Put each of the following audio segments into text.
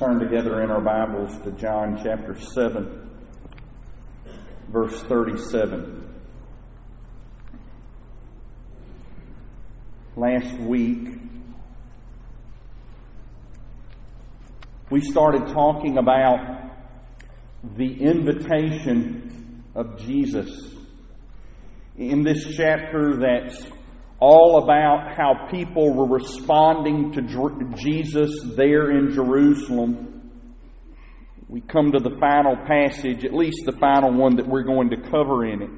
turn together in our Bibles to John chapter 7, verse 37. Last week, we started talking about the invitation of Jesus. In this chapter that's all about how people were responding to Jesus there in Jerusalem. We come to the final passage, at least the final one that we're going to cover in it,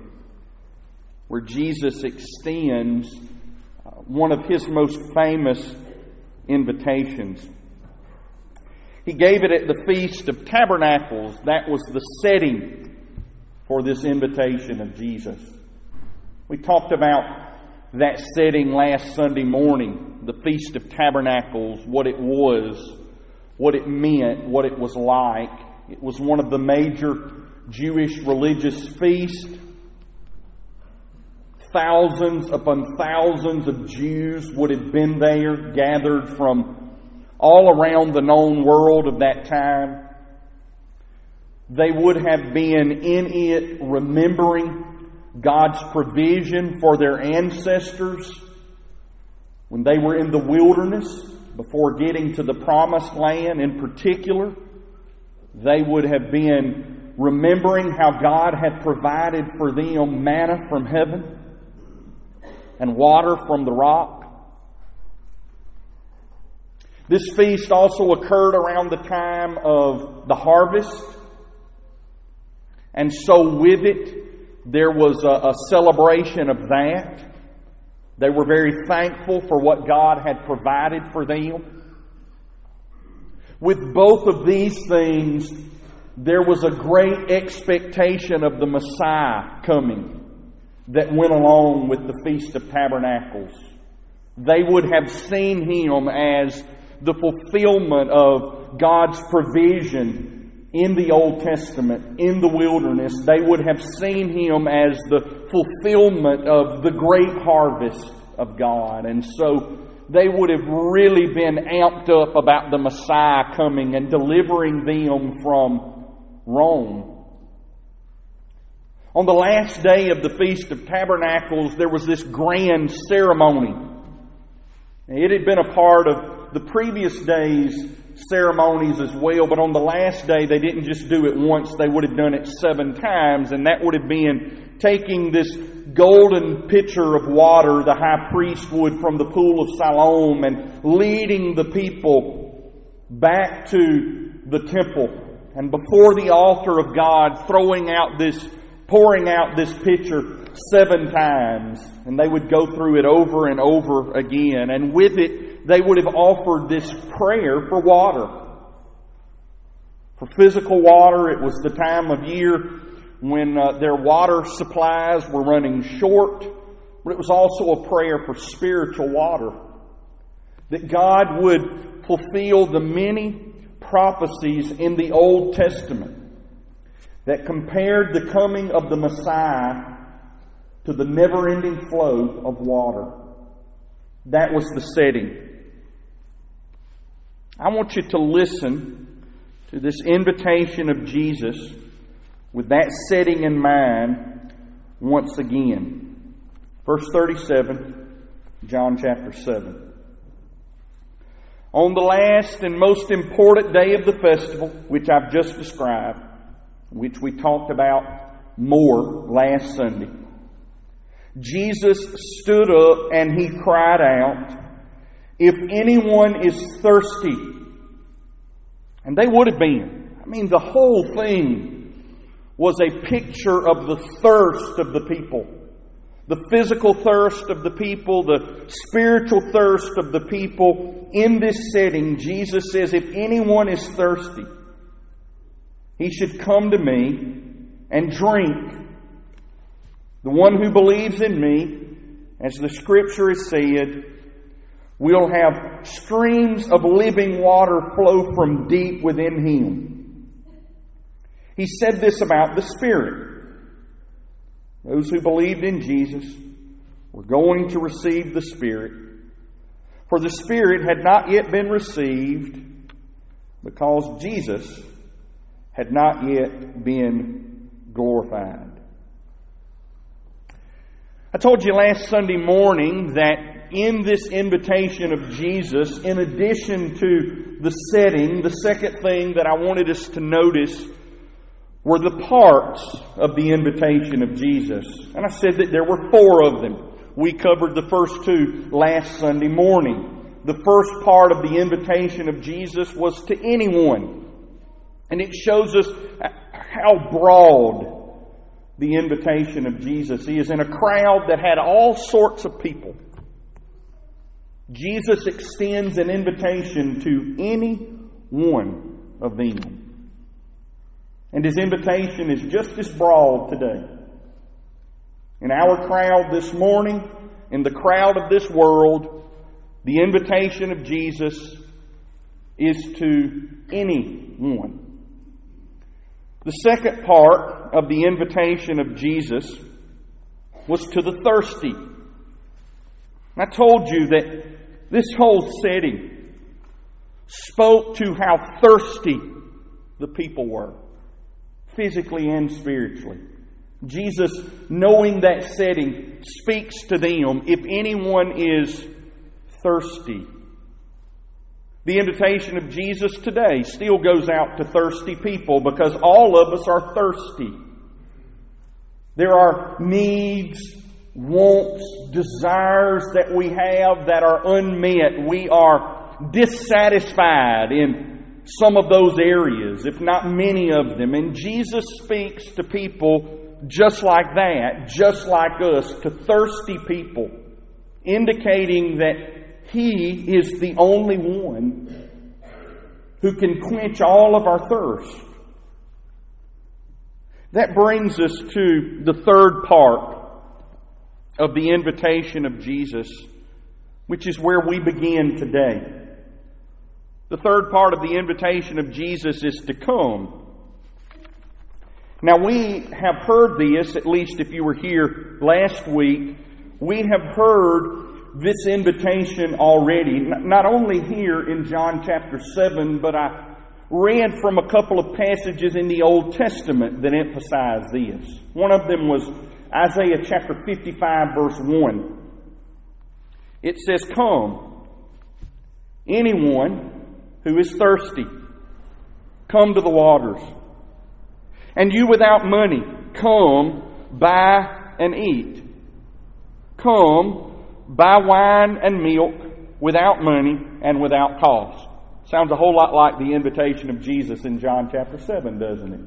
where Jesus extends uh, one of his most famous invitations. He gave it at the Feast of Tabernacles. That was the setting for this invitation of Jesus. We talked about that setting last Sunday morning, the Feast of Tabernacles, what it was, what it meant, what it was like. It was one of the major Jewish religious feasts. Thousands upon thousands of Jews would have been there, gathered from all around the known world of that time. They would have been in it remembering God's provision for their ancestors when they were in the wilderness before getting to the promised land in particular. They would have been remembering how God had provided for them manna from heaven and water from the rock. This feast also occurred around the time of the harvest. And so, with it, there was a, a celebration of that. They were very thankful for what God had provided for them. With both of these things, there was a great expectation of the Messiah coming that went along with the Feast of Tabernacles. They would have seen him as the fulfillment of God's provision in the Old Testament, in the wilderness, they would have seen him as the fulfillment of the great harvest of God. And so they would have really been amped up about the Messiah coming and delivering them from Rome. On the last day of the Feast of Tabernacles, there was this grand ceremony. It had been a part of the previous day's ceremonies as well, but on the last day they didn't just do it once, they would have done it seven times, and that would have been taking this golden pitcher of water the high priest would from the pool of Siloam and leading the people back to the temple. And before the altar of God throwing out this pouring out this pitcher seven times. And they would go through it over and over again. And with it they would have offered this prayer for water. For physical water, it was the time of year when uh, their water supplies were running short, but it was also a prayer for spiritual water. That God would fulfill the many prophecies in the Old Testament that compared the coming of the Messiah to the never ending flow of water. That was the setting. I want you to listen to this invitation of Jesus with that setting in mind once again. Verse 37, John chapter 7. On the last and most important day of the festival, which I've just described, which we talked about more last Sunday, Jesus stood up and he cried out, if anyone is thirsty, and they would have been, I mean, the whole thing was a picture of the thirst of the people. The physical thirst of the people, the spiritual thirst of the people. In this setting, Jesus says, if anyone is thirsty, he should come to me and drink. The one who believes in me, as the scripture has said, We'll have streams of living water flow from deep within him. He said this about the Spirit. Those who believed in Jesus were going to receive the Spirit. For the Spirit had not yet been received because Jesus had not yet been glorified. I told you last Sunday morning that in this invitation of Jesus, in addition to the setting, the second thing that I wanted us to notice were the parts of the invitation of Jesus. And I said that there were four of them. We covered the first two last Sunday morning. The first part of the invitation of Jesus was to anyone. And it shows us how broad the invitation of Jesus is in a crowd that had all sorts of people. Jesus extends an invitation to any one of them. And his invitation is just as broad today. In our crowd this morning, in the crowd of this world, the invitation of Jesus is to anyone. The second part of the invitation of Jesus was to the thirsty. I told you that this whole setting spoke to how thirsty the people were, physically and spiritually. Jesus, knowing that setting, speaks to them if anyone is thirsty. The invitation of Jesus today still goes out to thirsty people because all of us are thirsty. There are needs, wants, desires that we have that are unmet. We are dissatisfied in some of those areas, if not many of them. And Jesus speaks to people just like that, just like us, to thirsty people, indicating that He is the only one who can quench all of our thirst. That brings us to the third part of the invitation of Jesus, which is where we begin today. The third part of the invitation of Jesus is to come. Now, we have heard this, at least if you were here last week, we have heard this invitation already, not only here in John chapter 7, but I read from a couple of passages in the Old Testament that emphasize this. One of them was Isaiah chapter 55, verse 1. It says, Come, anyone who is thirsty, come to the waters. And you without money, come, buy and eat. Come, buy wine and milk without money and without cost. Sounds a whole lot like the invitation of Jesus in John chapter 7, doesn't it?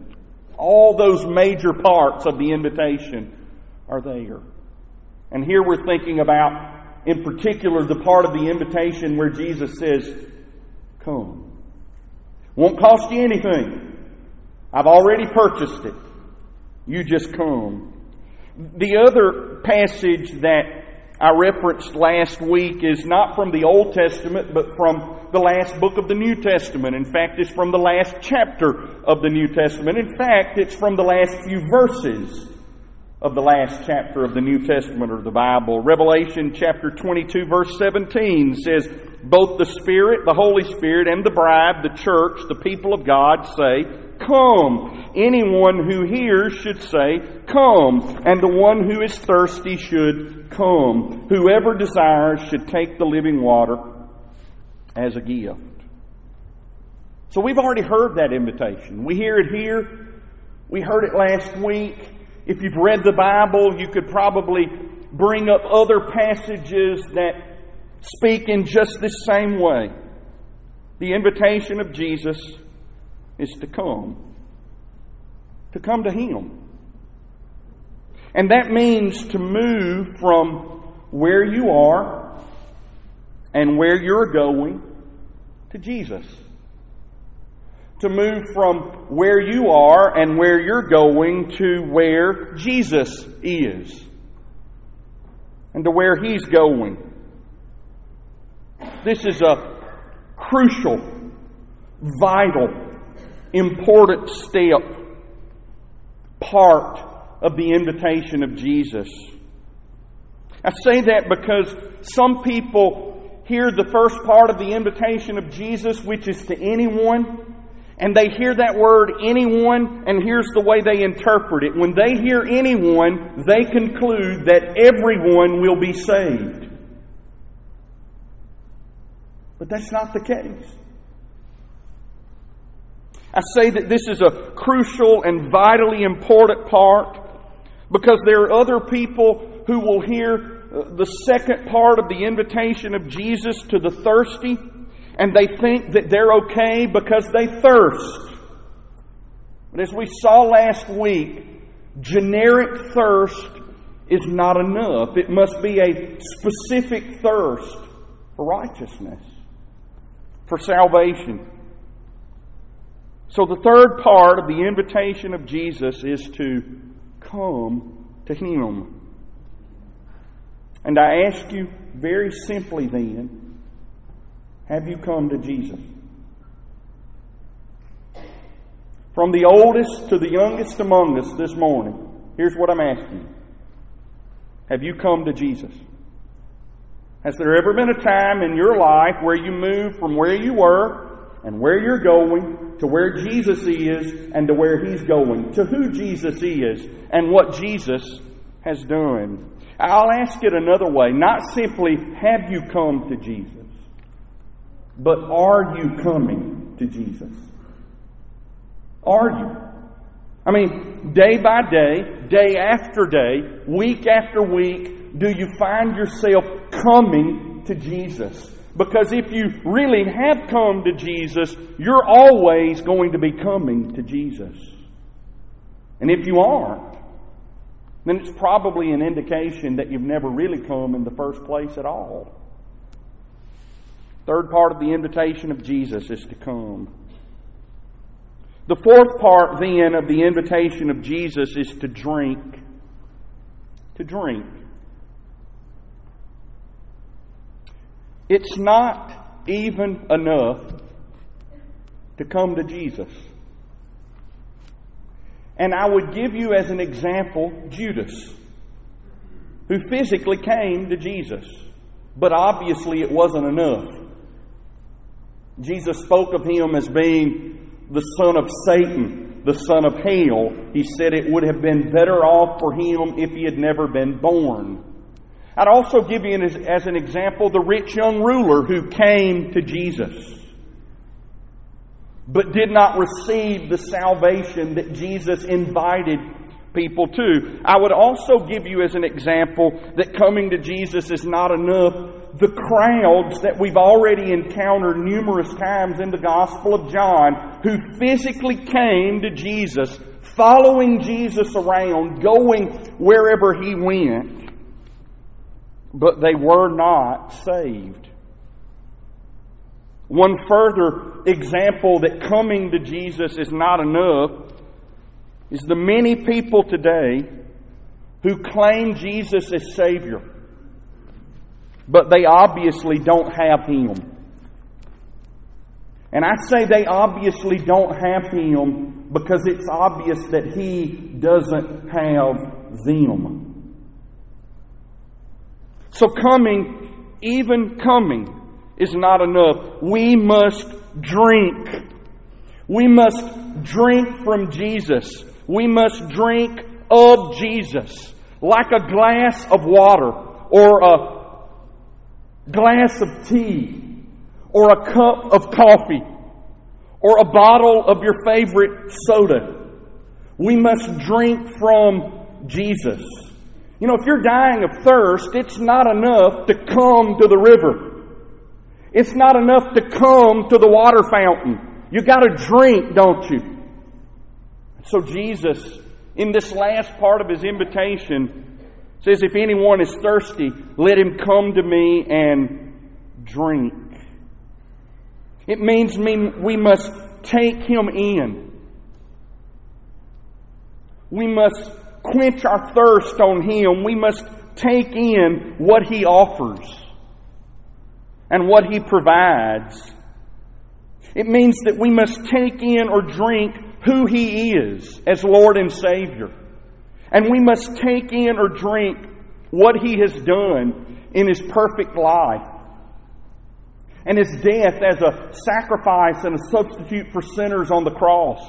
All those major parts of the invitation are there. And here we're thinking about, in particular, the part of the invitation where Jesus says, Come. Won't cost you anything. I've already purchased it. You just come. The other passage that I referenced last week is not from the Old Testament, but from the last book of the New Testament. In fact, it's from the last chapter of the New Testament. In fact, it's from the last few verses of the last chapter of the New Testament or the Bible. Revelation chapter 22 verse 17 says, both the Spirit, the Holy Spirit, and the bride, the church, the people of God say, Come. Anyone who hears should say, Come. And the one who is thirsty should come. Whoever desires should take the living water as a gift. So we've already heard that invitation. We hear it here. We heard it last week. If you've read the Bible, you could probably bring up other passages that speak in just this same way. The invitation of Jesus is to come, to come to Him. And that means to move from where you are and where you're going to Jesus to move from where you are and where you're going to where Jesus is and to where He's going. This is a crucial, vital, important step, part of the invitation of Jesus. I say that because some people hear the first part of the invitation of Jesus, which is to anyone, and they hear that word anyone, and here's the way they interpret it. When they hear anyone, they conclude that everyone will be saved. But that's not the case. I say that this is a crucial and vitally important part because there are other people who will hear uh, the second part of the invitation of Jesus to the thirsty and they think that they're okay because they thirst. But as we saw last week, generic thirst is not enough. It must be a specific thirst for righteousness, for salvation. So, the third part of the invitation of Jesus is to come to Him. And I ask you very simply then have you come to Jesus? From the oldest to the youngest among us this morning, here's what I'm asking Have you come to Jesus? Has there ever been a time in your life where you moved from where you were and where you're going to where Jesus is and to where He's going, to who Jesus is and what Jesus has done? I'll ask it another way. Not simply, have you come to Jesus? But are you coming to Jesus? Are you? I mean, day by day, day after day, week after week, do you find yourself coming to Jesus? Because if you really have come to Jesus, you're always going to be coming to Jesus. And if you aren't, then it's probably an indication that you've never really come in the first place at all. Third part of the invitation of Jesus is to come. The fourth part, then, of the invitation of Jesus is to drink. To drink. It's not even enough to come to Jesus. And I would give you as an example Judas, who physically came to Jesus, but obviously it wasn't enough. Jesus spoke of him as being the son of Satan, the son of hell. He said it would have been better off for him if he had never been born. I'd also give you as, as an example the rich young ruler who came to Jesus but did not receive the salvation that Jesus invited people to. I would also give you as an example that coming to Jesus is not enough. The crowds that we've already encountered numerous times in the Gospel of John who physically came to Jesus, following Jesus around, going wherever he went, but they were not saved. One further example that coming to Jesus is not enough is the many people today who claim Jesus as Savior, but they obviously don't have Him. And I say they obviously don't have Him because it's obvious that He doesn't have them. So coming, even coming, is not enough. We must drink. We must drink from Jesus. We must drink of Jesus. Like a glass of water or a glass of tea or a cup of coffee or a bottle of your favorite soda. We must drink from Jesus. You know, if you're dying of thirst, it's not enough to come to the river. It's not enough to come to the water fountain. You got to drink, don't you? So Jesus, in this last part of his invitation, says, If anyone is thirsty, let him come to me and drink. It means we must take him in. We must quench our thirst on him. We must take in what he offers and what He provides. It means that we must take in or drink who He is as Lord and Savior. And we must take in or drink what He has done in His perfect life. and his death as a sacrifice and a substitute for sinners on the cross.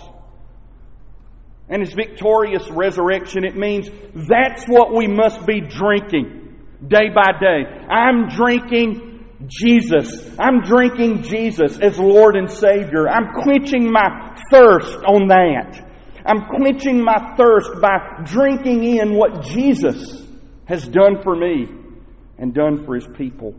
And his victorious resurrection, it means that's what we must be drinking day by day. I'm drinking Jesus. I'm drinking Jesus as Lord and Savior. I'm quenching my thirst on that. I'm quenching my thirst by drinking in what Jesus has done for me and done for his people.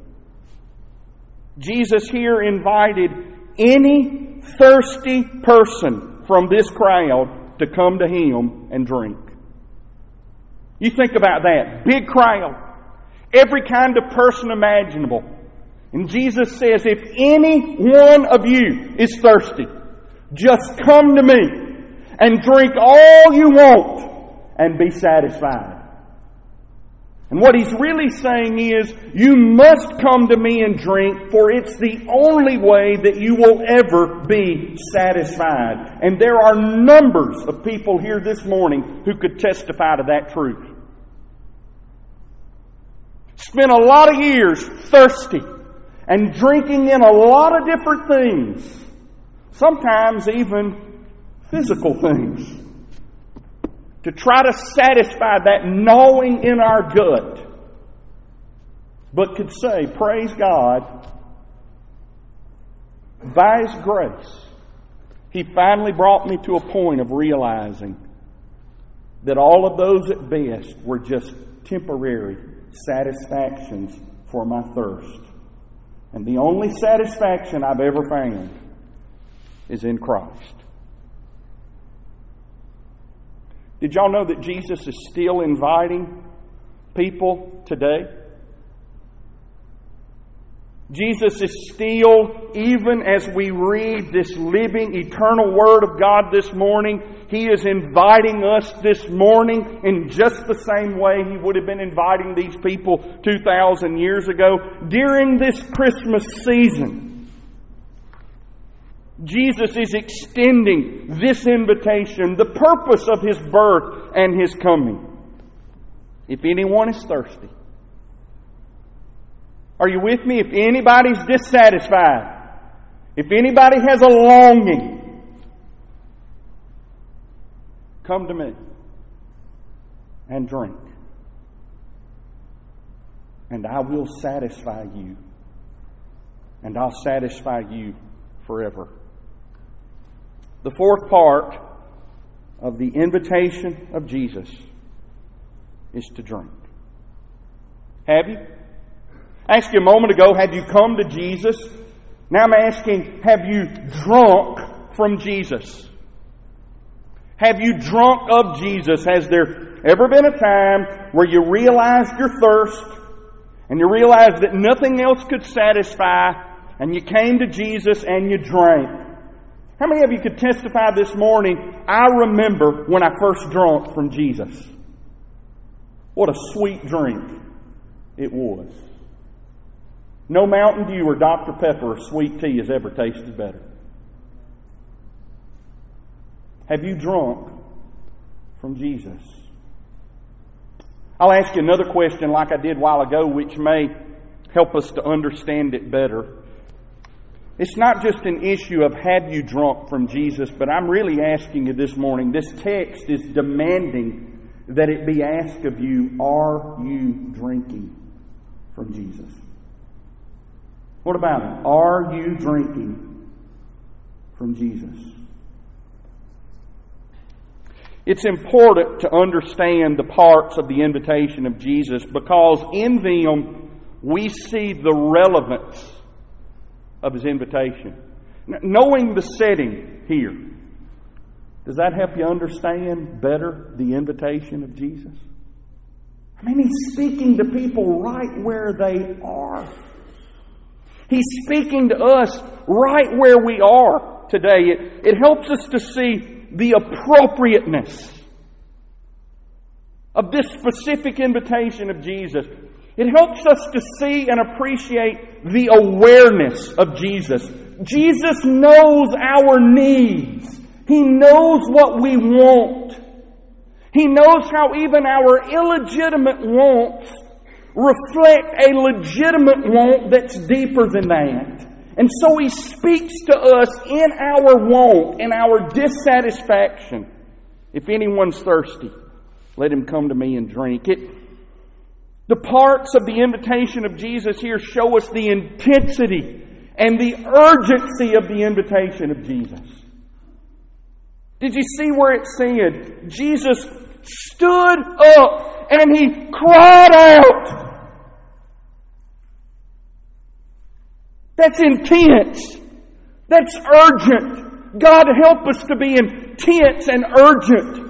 Jesus here invited any thirsty person from this crowd to come to him and drink. You think about that. Big crowd. Every kind of person imaginable. And Jesus says, if any one of you is thirsty, just come to me and drink all you want and be satisfied. And what he's really saying is, you must come to me and drink, for it's the only way that you will ever be satisfied. And there are numbers of people here this morning who could testify to that truth. Spent a lot of years thirsty and drinking in a lot of different things, sometimes even physical things to try to satisfy that gnawing in our gut, but could say, Praise God, by His grace, He finally brought me to a point of realizing that all of those at best were just temporary satisfactions for my thirst. And the only satisfaction I've ever found is in Christ. Did y'all know that Jesus is still inviting people today? Jesus is still, even as we read this living, eternal Word of God this morning, He is inviting us this morning in just the same way He would have been inviting these people 2,000 years ago during this Christmas season. Jesus is extending this invitation, the purpose of his birth and his coming. If anyone is thirsty, are you with me? If anybody's dissatisfied, if anybody has a longing, come to me and drink, and I will satisfy you, and I'll satisfy you forever. The fourth part of the invitation of Jesus is to drink. Have you? I asked you a moment ago, have you come to Jesus? Now I'm asking, have you drunk from Jesus? Have you drunk of Jesus? Has there ever been a time where you realized your thirst and you realized that nothing else could satisfy and you came to Jesus and you drank? How many of you could testify this morning? I remember when I first drank from Jesus. What a sweet drink it was. No Mountain Dew or Dr. Pepper or sweet tea has ever tasted better. Have you drunk from Jesus? I'll ask you another question like I did a while ago, which may help us to understand it better. It's not just an issue of have you drunk from Jesus, but I'm really asking you this morning. This text is demanding that it be asked of you are you drinking from Jesus? What about it? Are you drinking from Jesus? It's important to understand the parts of the invitation of Jesus because in them we see the relevance of his invitation. Knowing the setting here, does that help you understand better the invitation of Jesus? I mean, he's speaking to people right where they are. He's speaking to us right where we are today. It, it helps us to see the appropriateness of this specific invitation of Jesus. It helps us to see and appreciate the awareness of Jesus. Jesus knows our needs. He knows what we want. He knows how even our illegitimate wants reflect a legitimate want that's deeper than that. And so he speaks to us in our want, in our dissatisfaction. If anyone's thirsty, let him come to me and drink. It, the parts of the invitation of Jesus here show us the intensity and the urgency of the invitation of Jesus. Did you see where it said, Jesus stood up and he cried out, That's intense. That's urgent. God help us to be intense and urgent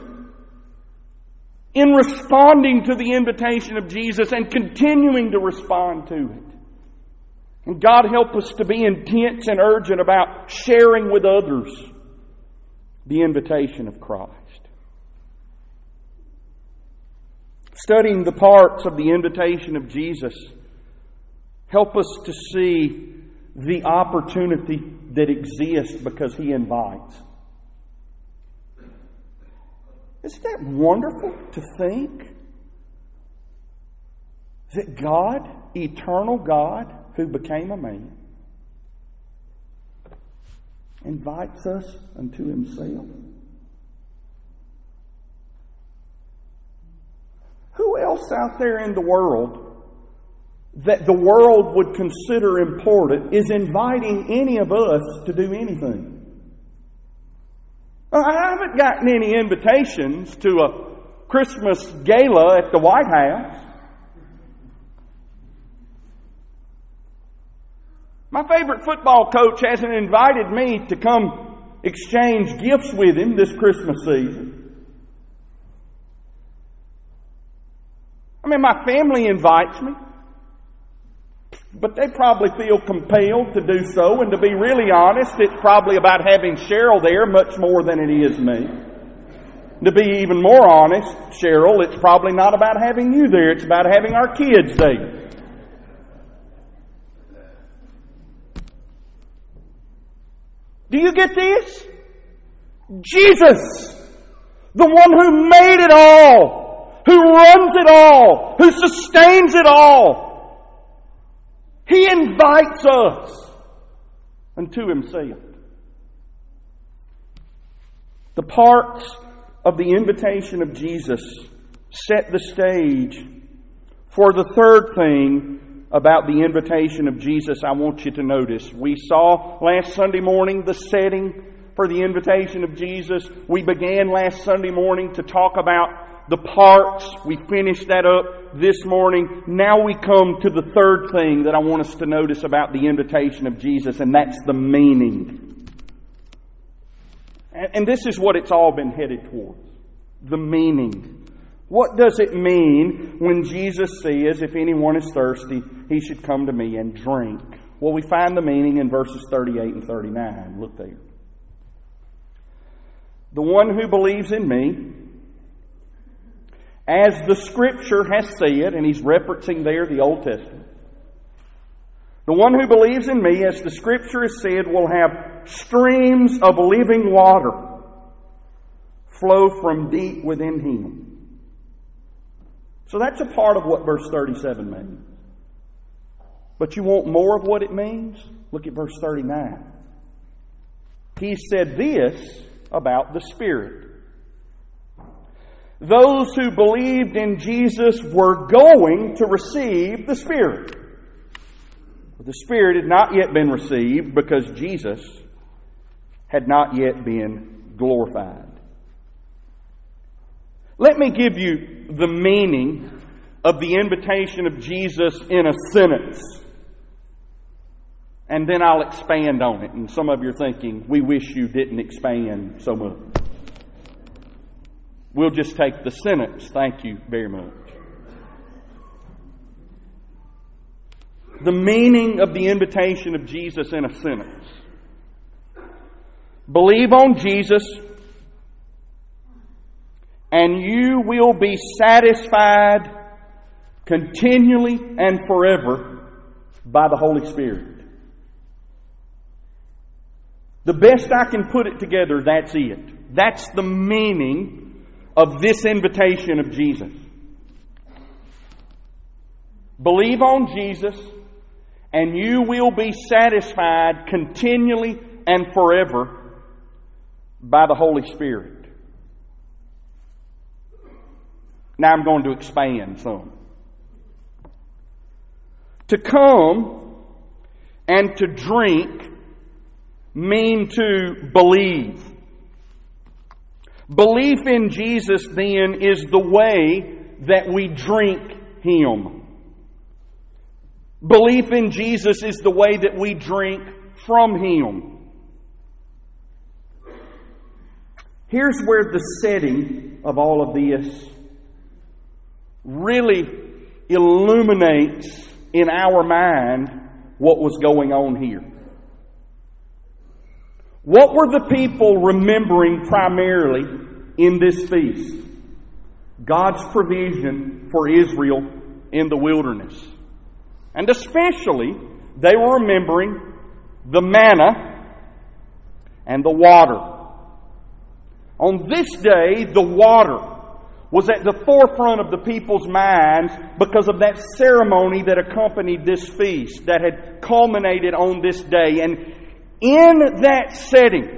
in responding to the invitation of Jesus and continuing to respond to it. And God help us to be intense and urgent about sharing with others the invitation of Christ. Studying the parts of the invitation of Jesus help us to see the opportunity that exists because He invites. Isn't that wonderful to think? That God, eternal God, who became a man, invites us unto Himself? Who else out there in the world that the world would consider important is inviting any of us to do anything. I haven't gotten any invitations to a Christmas gala at the White House. My favorite football coach hasn't invited me to come exchange gifts with him this Christmas season. I mean, my family invites me. But they probably feel compelled to do so, and to be really honest, it's probably about having Cheryl there much more than it is me. To be even more honest, Cheryl, it's probably not about having you there, it's about having our kids there. Do you get this? Jesus, the one who made it all, who runs it all, who sustains it all, he invites us unto Himself. The parts of the invitation of Jesus set the stage for the third thing about the invitation of Jesus I want you to notice. We saw last Sunday morning the setting for the invitation of Jesus. We began last Sunday morning to talk about the parts. We finished that up this morning. Now we come to the third thing that I want us to notice about the invitation of Jesus, and that's the meaning. And this is what it's all been headed towards the meaning. What does it mean when Jesus says, If anyone is thirsty, he should come to me and drink? Well, we find the meaning in verses 38 and 39. Look there. The one who believes in me, as the Scripture has said, and he's referencing there the Old Testament. The one who believes in me, as the Scripture has said, will have streams of living water flow from deep within him. So that's a part of what verse 37 means. But you want more of what it means? Look at verse 39. He said this about the Spirit. Those who believed in Jesus were going to receive the Spirit. The Spirit had not yet been received because Jesus had not yet been glorified. Let me give you the meaning of the invitation of Jesus in a sentence. And then I'll expand on it. And some of you are thinking, we wish you didn't expand so much. We'll just take the sentence. Thank you very much. The meaning of the invitation of Jesus in a sentence. Believe on Jesus, and you will be satisfied continually and forever by the Holy Spirit. The best I can put it together, that's it. That's the meaning of this invitation of Jesus. Believe on Jesus, and you will be satisfied continually and forever by the Holy Spirit. Now I'm going to expand some. To come and to drink mean to believe. Belief in Jesus then is the way that we drink Him. Belief in Jesus is the way that we drink from Him. Here's where the setting of all of this really illuminates in our mind what was going on here. What were the people remembering primarily in this feast? God's provision for Israel in the wilderness. And especially, they were remembering the manna and the water. On this day, the water was at the forefront of the people's minds because of that ceremony that accompanied this feast that had culminated on this day. And in that setting,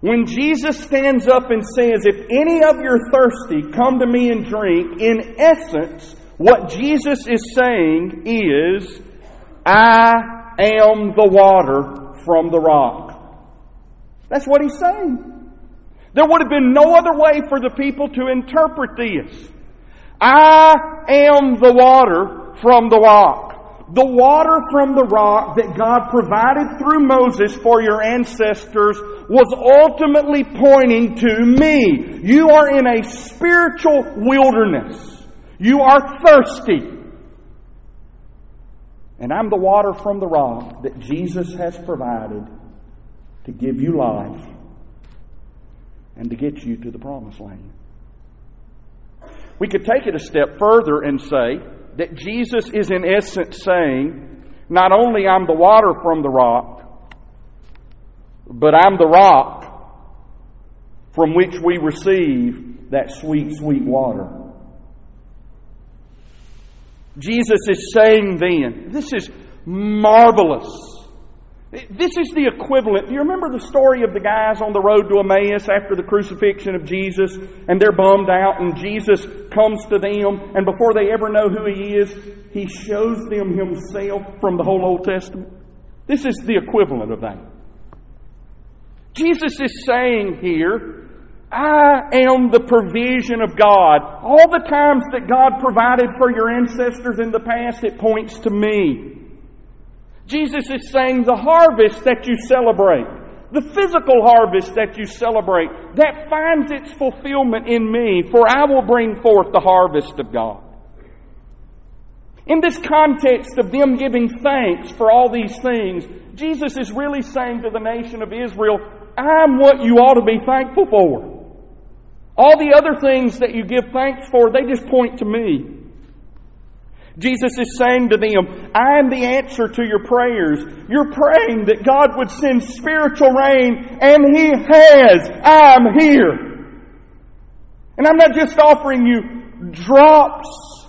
when Jesus stands up and says, If any of you are thirsty, come to me and drink, in essence, what Jesus is saying is, I am the water from the rock. That's what he's saying. There would have been no other way for the people to interpret this. I am the water from the rock. The water from the rock that God provided through Moses for your ancestors was ultimately pointing to me. You are in a spiritual wilderness. You are thirsty. And I'm the water from the rock that Jesus has provided to give you life and to get you to the promised land. We could take it a step further and say that Jesus is in essence saying, not only I'm the water from the rock, but I'm the rock from which we receive that sweet, sweet water. Jesus is saying then, this is marvelous. This is the equivalent. Do you remember the story of the guys on the road to Emmaus after the crucifixion of Jesus? And they're bummed out, and Jesus comes to them, and before they ever know who He is, He shows them Himself from the whole Old Testament. This is the equivalent of that. Jesus is saying here, I am the provision of God. All the times that God provided for your ancestors in the past, it points to me. Jesus is saying the harvest that you celebrate, the physical harvest that you celebrate, that finds its fulfillment in me, for I will bring forth the harvest of God. In this context of them giving thanks for all these things, Jesus is really saying to the nation of Israel, I'm what you ought to be thankful for. All the other things that you give thanks for, they just point to me. Jesus is saying to them, I am the answer to your prayers. You're praying that God would send spiritual rain, and He has. I'm here. And I'm not just offering you drops,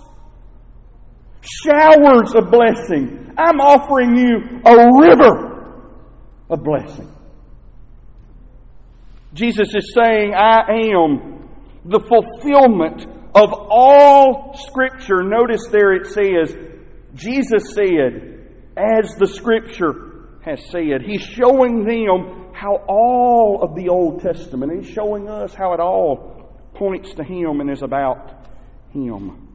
showers of blessing. I'm offering you a river of blessing. Jesus is saying, I am the fulfillment of all Scripture, notice there it says, Jesus said, as the Scripture has said. He's showing them how all of the Old Testament, He's showing us how it all points to Him and is about Him.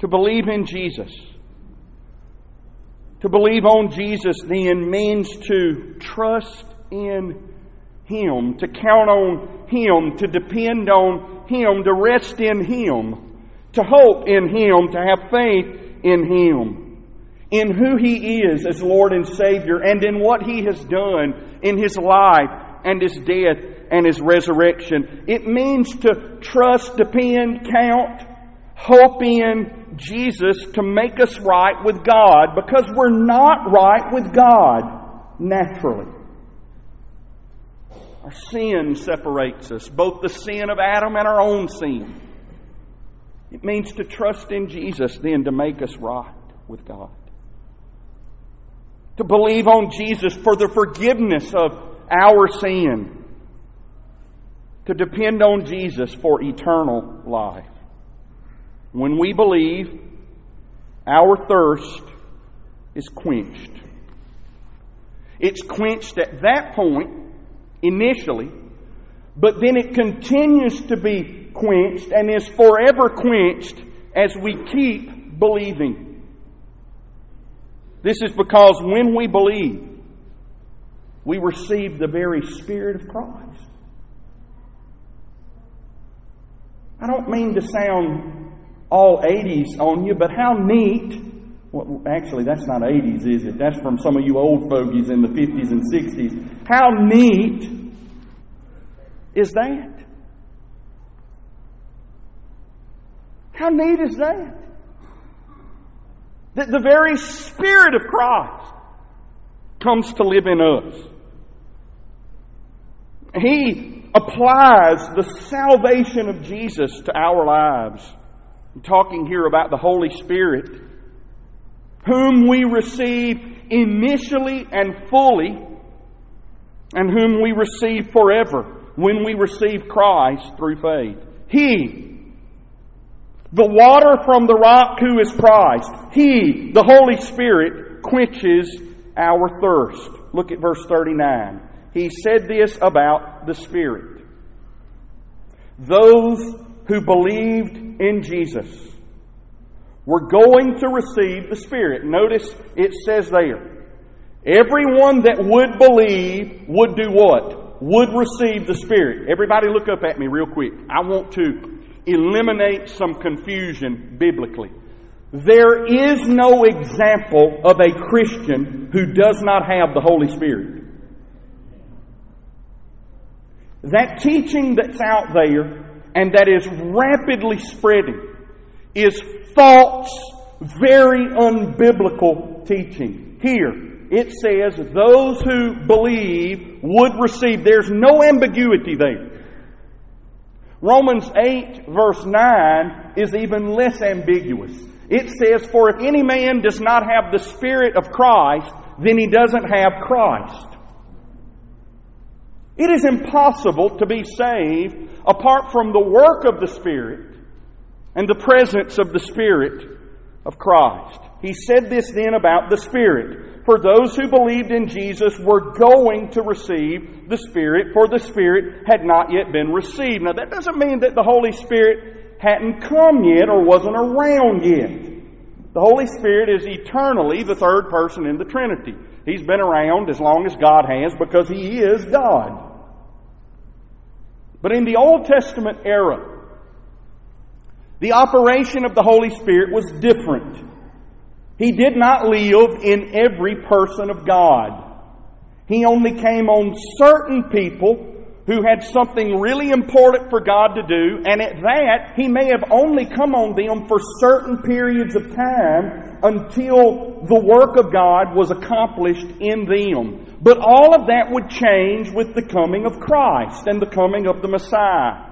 To believe in Jesus, to believe on Jesus then means to trust in Him, to count on Him, to depend on him, to rest in Him, to hope in Him, to have faith in Him, in who He is as Lord and Savior, and in what He has done in His life and His death and His resurrection. It means to trust, depend, count, hope in Jesus to make us right with God because we're not right with God naturally. Sin separates us, both the sin of Adam and our own sin. It means to trust in Jesus then to make us right. with God. To believe on Jesus for the forgiveness of our sin. To depend on Jesus for eternal life. When we believe, our thirst is quenched. It's quenched at that point, initially, but then it continues to be quenched and is forever quenched as we keep believing. This is because when we believe, we receive the very Spirit of Christ. I don't mean to sound all 80s on you, but how neat. Well, actually, that's not 80s, is it? That's from some of you old fogies in the 50s and 60s. How neat is that? How neat is that? That the very Spirit of Christ comes to live in us. He applies the salvation of Jesus to our lives. I'm talking here about the Holy Spirit, whom we receive initially and fully, and whom we receive forever when we receive Christ through faith. He, the water from the rock who is Christ, He, the Holy Spirit, quenches our thirst. Look at verse 39. He said this about the Spirit. Those who believed in Jesus were going to receive the Spirit. Notice it says there, everyone that would believe would do what? would receive the Spirit. Everybody look up at me real quick. I want to eliminate some confusion biblically. There is no example of a Christian who does not have the Holy Spirit. That teaching that's out there and that is rapidly spreading is false, very unbiblical teaching. Here, it says those who believe would receive. There's no ambiguity there. Romans 8 verse 9 is even less ambiguous. It says, For if any man does not have the Spirit of Christ, then he doesn't have Christ. It is impossible to be saved apart from the work of the Spirit and the presence of the Spirit of Christ. He said this then about the Spirit for those who believed in Jesus were going to receive the Spirit, for the Spirit had not yet been received. Now, that doesn't mean that the Holy Spirit hadn't come yet or wasn't around yet. The Holy Spirit is eternally the third person in the Trinity. He's been around as long as God has because He is God. But in the Old Testament era, the operation of the Holy Spirit was different. He did not live in every person of God. He only came on certain people who had something really important for God to do, and at that, He may have only come on them for certain periods of time until the work of God was accomplished in them. But all of that would change with the coming of Christ and the coming of the Messiah.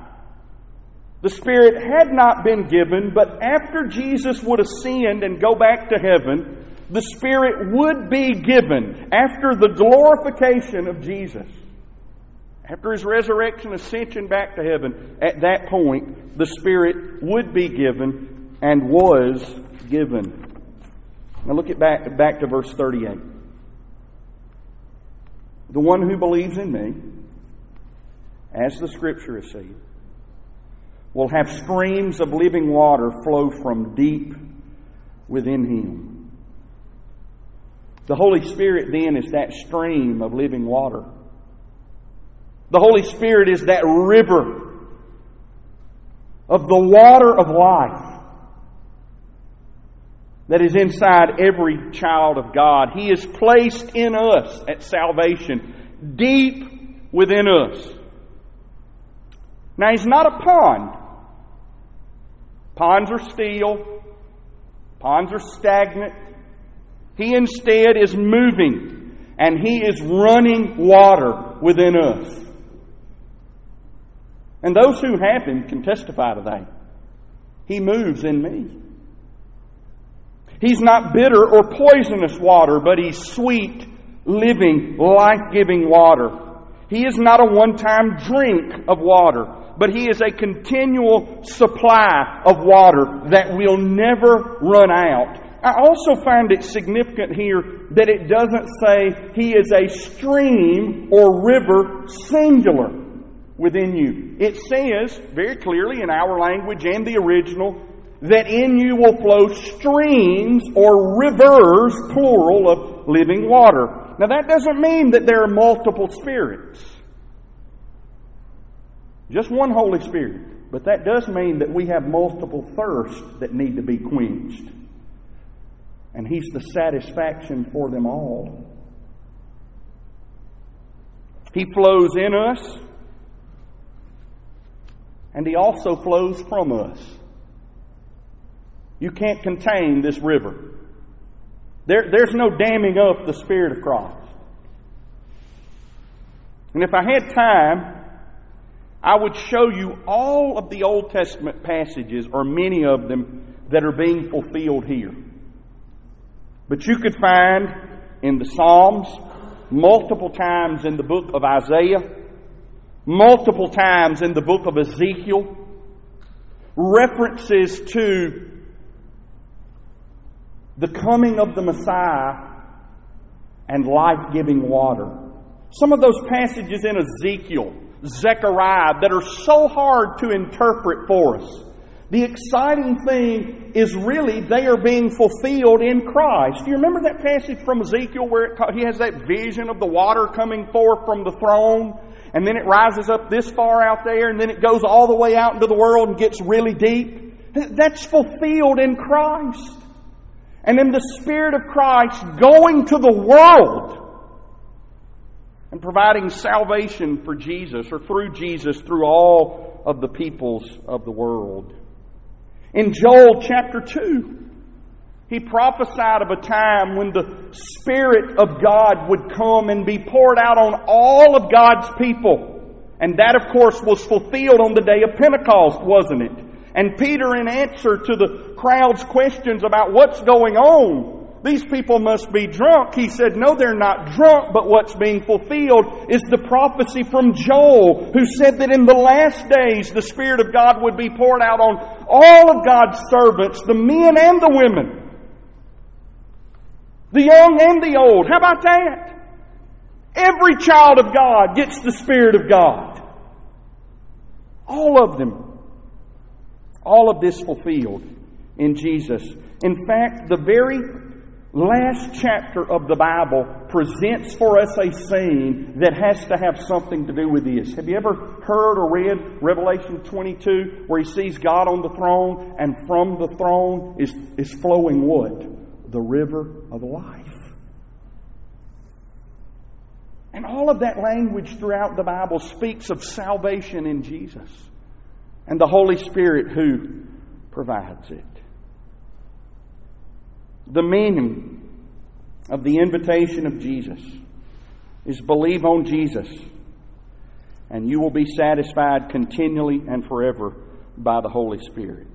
The Spirit had not been given, but after Jesus would ascend and go back to heaven, the Spirit would be given after the glorification of Jesus. After his resurrection, ascension back to heaven, at that point, the Spirit would be given and was given. Now look at back, back to verse 38. The one who believes in me, as the Scripture has said, will have streams of living water flow from deep within him. The Holy Spirit then is that stream of living water. The Holy Spirit is that river of the water of life that is inside every child of God. He is placed in us at salvation, deep within us. Now, He's not a pond. Ponds are still. Ponds are stagnant. He instead is moving and He is running water within us. And those who have Him can testify to that. He moves in me. He's not bitter or poisonous water, but He's sweet, living, life giving water. He is not a one time drink of water, but He is a continual supply of water that will never run out. I also find it significant here that it doesn't say He is a stream or river singular within you. It says very clearly in our language and the original that in you will flow streams or rivers, plural, of living water. Now that doesn't mean that there are multiple spirits. Just one Holy Spirit. But that does mean that we have multiple thirsts that need to be quenched. And He's the satisfaction for them all. He flows in us, and He also flows from us. You can't contain this river. There, there's no damming up the Spirit of Christ. And if I had time, I would show you all of the Old Testament passages, or many of them, that are being fulfilled here. But you could find in the Psalms, multiple times in the book of Isaiah, multiple times in the book of Ezekiel, references to the coming of the Messiah and life giving water. Some of those passages in Ezekiel, Zechariah, that are so hard to interpret for us. The exciting thing is really they are being fulfilled in Christ. Do you remember that passage from Ezekiel where it, he has that vision of the water coming forth from the throne? And then it rises up this far out there, and then it goes all the way out into the world and gets really deep. That's fulfilled in Christ and in the Spirit of Christ going to the world and providing salvation for Jesus or through Jesus through all of the peoples of the world. In Joel chapter 2, he prophesied of a time when the Spirit of God would come and be poured out on all of God's people. And that, of course, was fulfilled on the day of Pentecost, wasn't it? And Peter, in answer to the crowd's questions about what's going on, these people must be drunk. He said, No, they're not drunk, but what's being fulfilled is the prophecy from Joel, who said that in the last days the Spirit of God would be poured out on all of God's servants, the men and the women, the young and the old. How about that? Every child of God gets the Spirit of God. All of them. All of this fulfilled in Jesus. In fact, the very last chapter of the Bible presents for us a scene that has to have something to do with this. Have you ever heard or read Revelation 22 where he sees God on the throne and from the throne is, is flowing what? The river of life. And all of that language throughout the Bible speaks of salvation in Jesus and the Holy Spirit who provides it. The meaning of the invitation of Jesus is believe on Jesus, and you will be satisfied continually and forever by the Holy Spirit.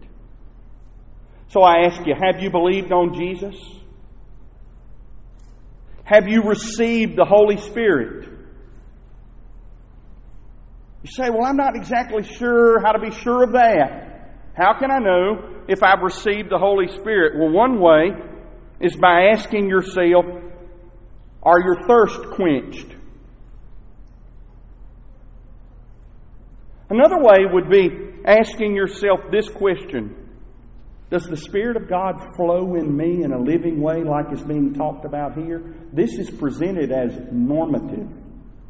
So I ask you, have you believed on Jesus? Have you received the Holy Spirit? You say, Well, I'm not exactly sure how to be sure of that. How can I know if I've received the Holy Spirit? Well, one way is by asking yourself, Are your thirst quenched? Another way would be asking yourself this question Does the Spirit of God flow in me in a living way like is being talked about here? This is presented as normative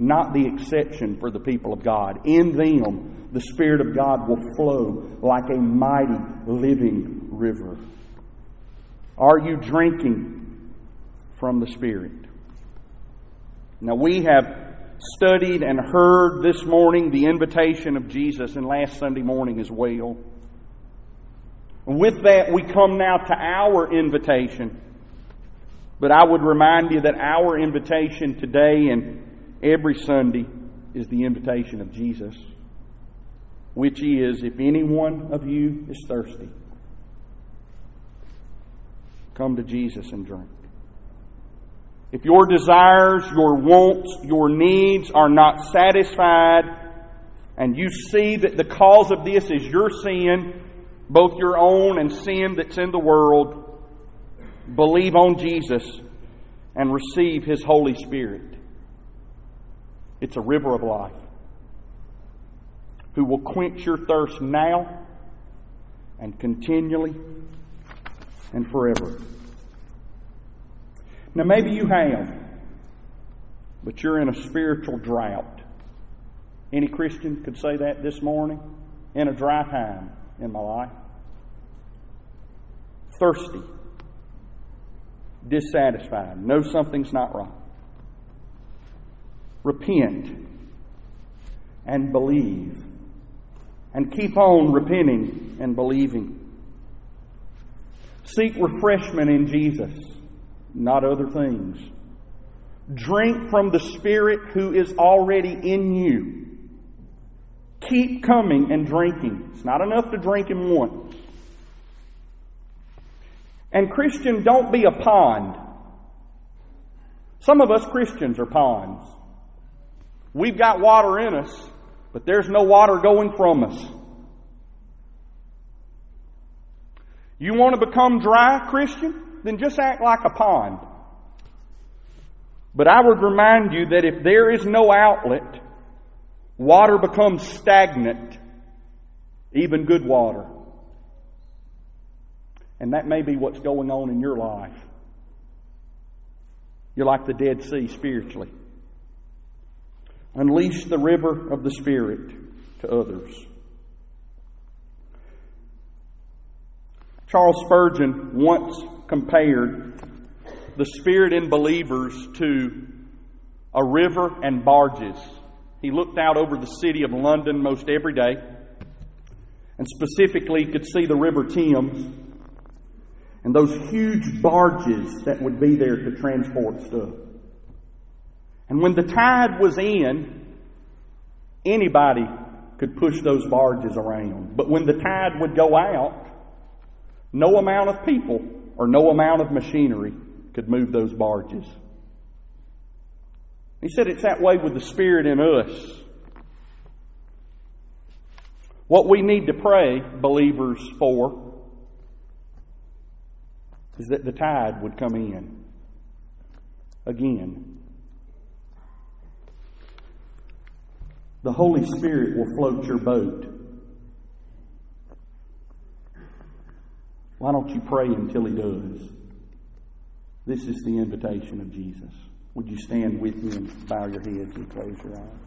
not the exception for the people of God. In them, the Spirit of God will flow like a mighty living river. Are you drinking from the Spirit? Now, we have studied and heard this morning the invitation of Jesus, and last Sunday morning as well. With that, we come now to our invitation. But I would remind you that our invitation today and every Sunday is the invitation of Jesus, which is if any one of you is thirsty, come to Jesus and drink. If your desires, your wants, your needs are not satisfied, and you see that the cause of this is your sin, both your own and sin that's in the world, believe on Jesus and receive His Holy Spirit. It's a river of life who will quench your thirst now and continually and forever. Now, maybe you have, but you're in a spiritual drought. Any Christian could say that this morning? In a dry time in my life. Thirsty, dissatisfied, know something's not right. Repent and believe. And keep on repenting and believing. Seek refreshment in Jesus not other things. Drink from the Spirit who is already in you. Keep coming and drinking. It's not enough to drink him once. And Christian, don't be a pond. Some of us Christians are ponds. We've got water in us, but there's no water going from us. You want to become dry, Christian? then just act like a pond. But I would remind you that if there is no outlet, water becomes stagnant, even good water. And that may be what's going on in your life. You're like the Dead Sea spiritually. Unleash the river of the Spirit to others. Charles Spurgeon once compared the Spirit in believers to a river and barges. He looked out over the city of London most every day and specifically could see the River Thames and those huge barges that would be there to transport stuff. And when the tide was in, anybody could push those barges around. But when the tide would go out, no amount of people or no amount of machinery could move those barges. He said it's that way with the Spirit in us. What we need to pray, believers, for is that the tide would come in again. The Holy Spirit will float your boat. Why don't you pray until He does? This is the invitation of Jesus. Would you stand with me and bow your heads and close your eyes?